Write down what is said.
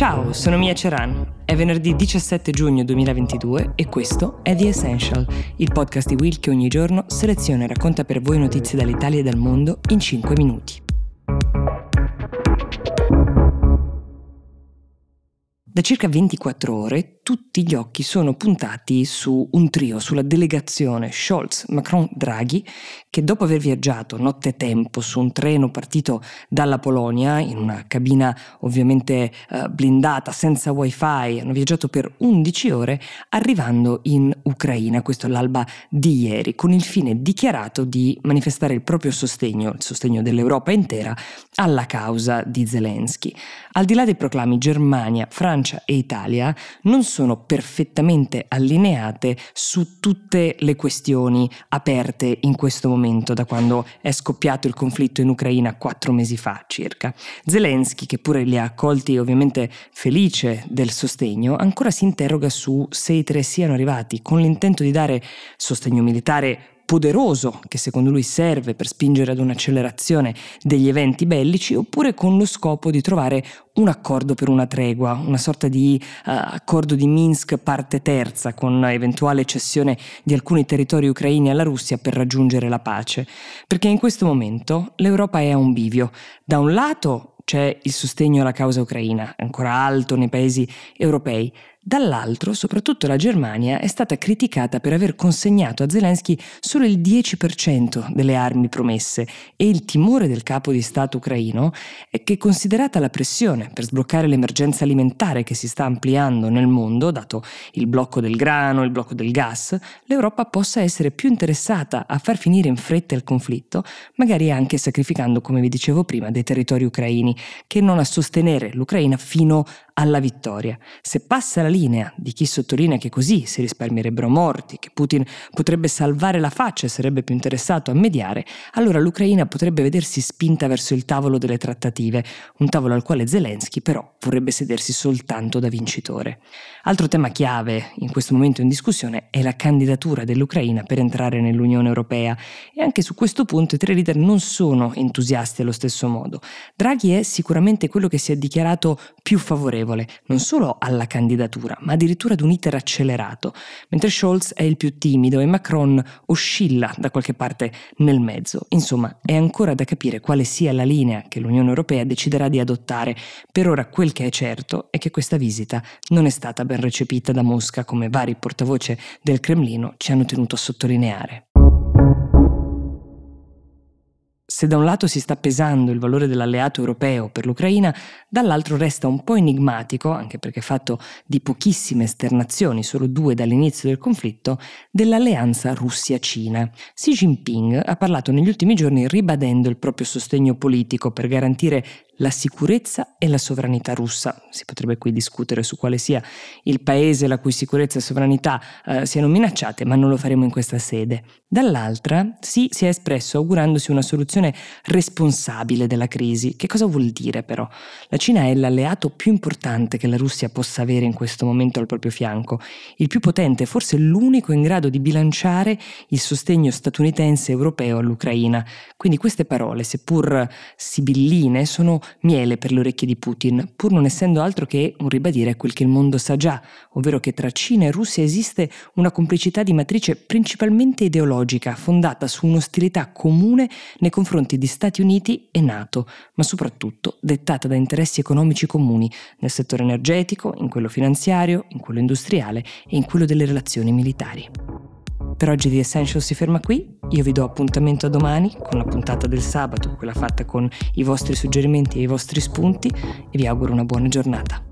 Ciao, sono Mia Ceran. È venerdì 17 giugno 2022 e questo è The Essential, il podcast di Will che ogni giorno seleziona e racconta per voi notizie dall'Italia e dal mondo in 5 minuti. Da circa 24 ore tutti gli occhi sono puntati su un trio, sulla delegazione Scholz, Macron, Draghi, che dopo aver viaggiato nottetempo su un treno partito dalla Polonia, in una cabina ovviamente eh, blindata, senza wifi, hanno viaggiato per 11 ore, arrivando in Ucraina, questo è l'alba di ieri, con il fine dichiarato di manifestare il proprio sostegno, il sostegno dell'Europa intera, alla causa di Zelensky. Al di là dei proclami Germania, Francia e Italia non sono sono perfettamente allineate su tutte le questioni aperte in questo momento, da quando è scoppiato il conflitto in Ucraina quattro mesi fa circa. Zelensky, che pure li ha accolti ovviamente felice del sostegno, ancora si interroga su se i tre siano arrivati con l'intento di dare sostegno militare poderoso che secondo lui serve per spingere ad un'accelerazione degli eventi bellici oppure con lo scopo di trovare un accordo per una tregua, una sorta di uh, accordo di Minsk parte terza con eventuale cessione di alcuni territori ucraini alla Russia per raggiungere la pace. Perché in questo momento l'Europa è a un bivio. Da un lato c'è il sostegno alla causa ucraina, ancora alto nei paesi europei, Dall'altro, soprattutto la Germania è stata criticata per aver consegnato a Zelensky solo il 10% delle armi promesse e il timore del capo di Stato ucraino è che considerata la pressione per sbloccare l'emergenza alimentare che si sta ampliando nel mondo, dato il blocco del grano, il blocco del gas, l'Europa possa essere più interessata a far finire in fretta il conflitto, magari anche sacrificando, come vi dicevo prima, dei territori ucraini, che non a sostenere l'Ucraina fino alla vittoria. Se passa la linea di chi sottolinea che così si risparmierebbero morti, che Putin potrebbe salvare la faccia e sarebbe più interessato a mediare, allora l'Ucraina potrebbe vedersi spinta verso il tavolo delle trattative, un tavolo al quale Zelensky però vorrebbe sedersi soltanto da vincitore. Altro tema chiave in questo momento in discussione è la candidatura dell'Ucraina per entrare nell'Unione Europea e anche su questo punto i tre leader non sono entusiasti allo stesso modo. Draghi è sicuramente quello che si è dichiarato più favorevole non solo alla candidatura, ma addirittura ad un iter accelerato, mentre Scholz è il più timido e Macron oscilla da qualche parte nel mezzo. Insomma, è ancora da capire quale sia la linea che l'Unione Europea deciderà di adottare. Per ora quel che è certo è che questa visita non è stata ben recepita da Mosca, come vari portavoce del Cremlino ci hanno tenuto a sottolineare. Se da un lato si sta pesando il valore dell'alleato europeo per l'Ucraina, dall'altro resta un po' enigmatico, anche perché fatto di pochissime esternazioni, solo due dall'inizio del conflitto, dell'alleanza Russia-Cina. Xi Jinping ha parlato negli ultimi giorni ribadendo il proprio sostegno politico per garantire la sicurezza e la sovranità russa. Si potrebbe qui discutere su quale sia il paese la cui sicurezza e sovranità eh, siano minacciate, ma non lo faremo in questa sede. Dall'altra, sì, si è espresso augurandosi una soluzione responsabile della crisi. Che cosa vuol dire però? La Cina è l'alleato più importante che la Russia possa avere in questo momento al proprio fianco, il più potente, forse l'unico in grado di bilanciare il sostegno statunitense e europeo all'Ucraina. Quindi queste parole, seppur sibilline, sono miele per le orecchie di Putin, pur non essendo altro che un ribadire quel che il mondo sa già, ovvero che tra Cina e Russia esiste una complicità di matrice principalmente ideologica, fondata su un'ostilità comune nei confronti di Stati Uniti e NATO, ma soprattutto dettata da interessi economici comuni nel settore energetico, in quello finanziario, in quello industriale e in quello delle relazioni militari. Per oggi The Essential si ferma qui, io vi do appuntamento a domani con la puntata del sabato, quella fatta con i vostri suggerimenti e i vostri spunti e vi auguro una buona giornata.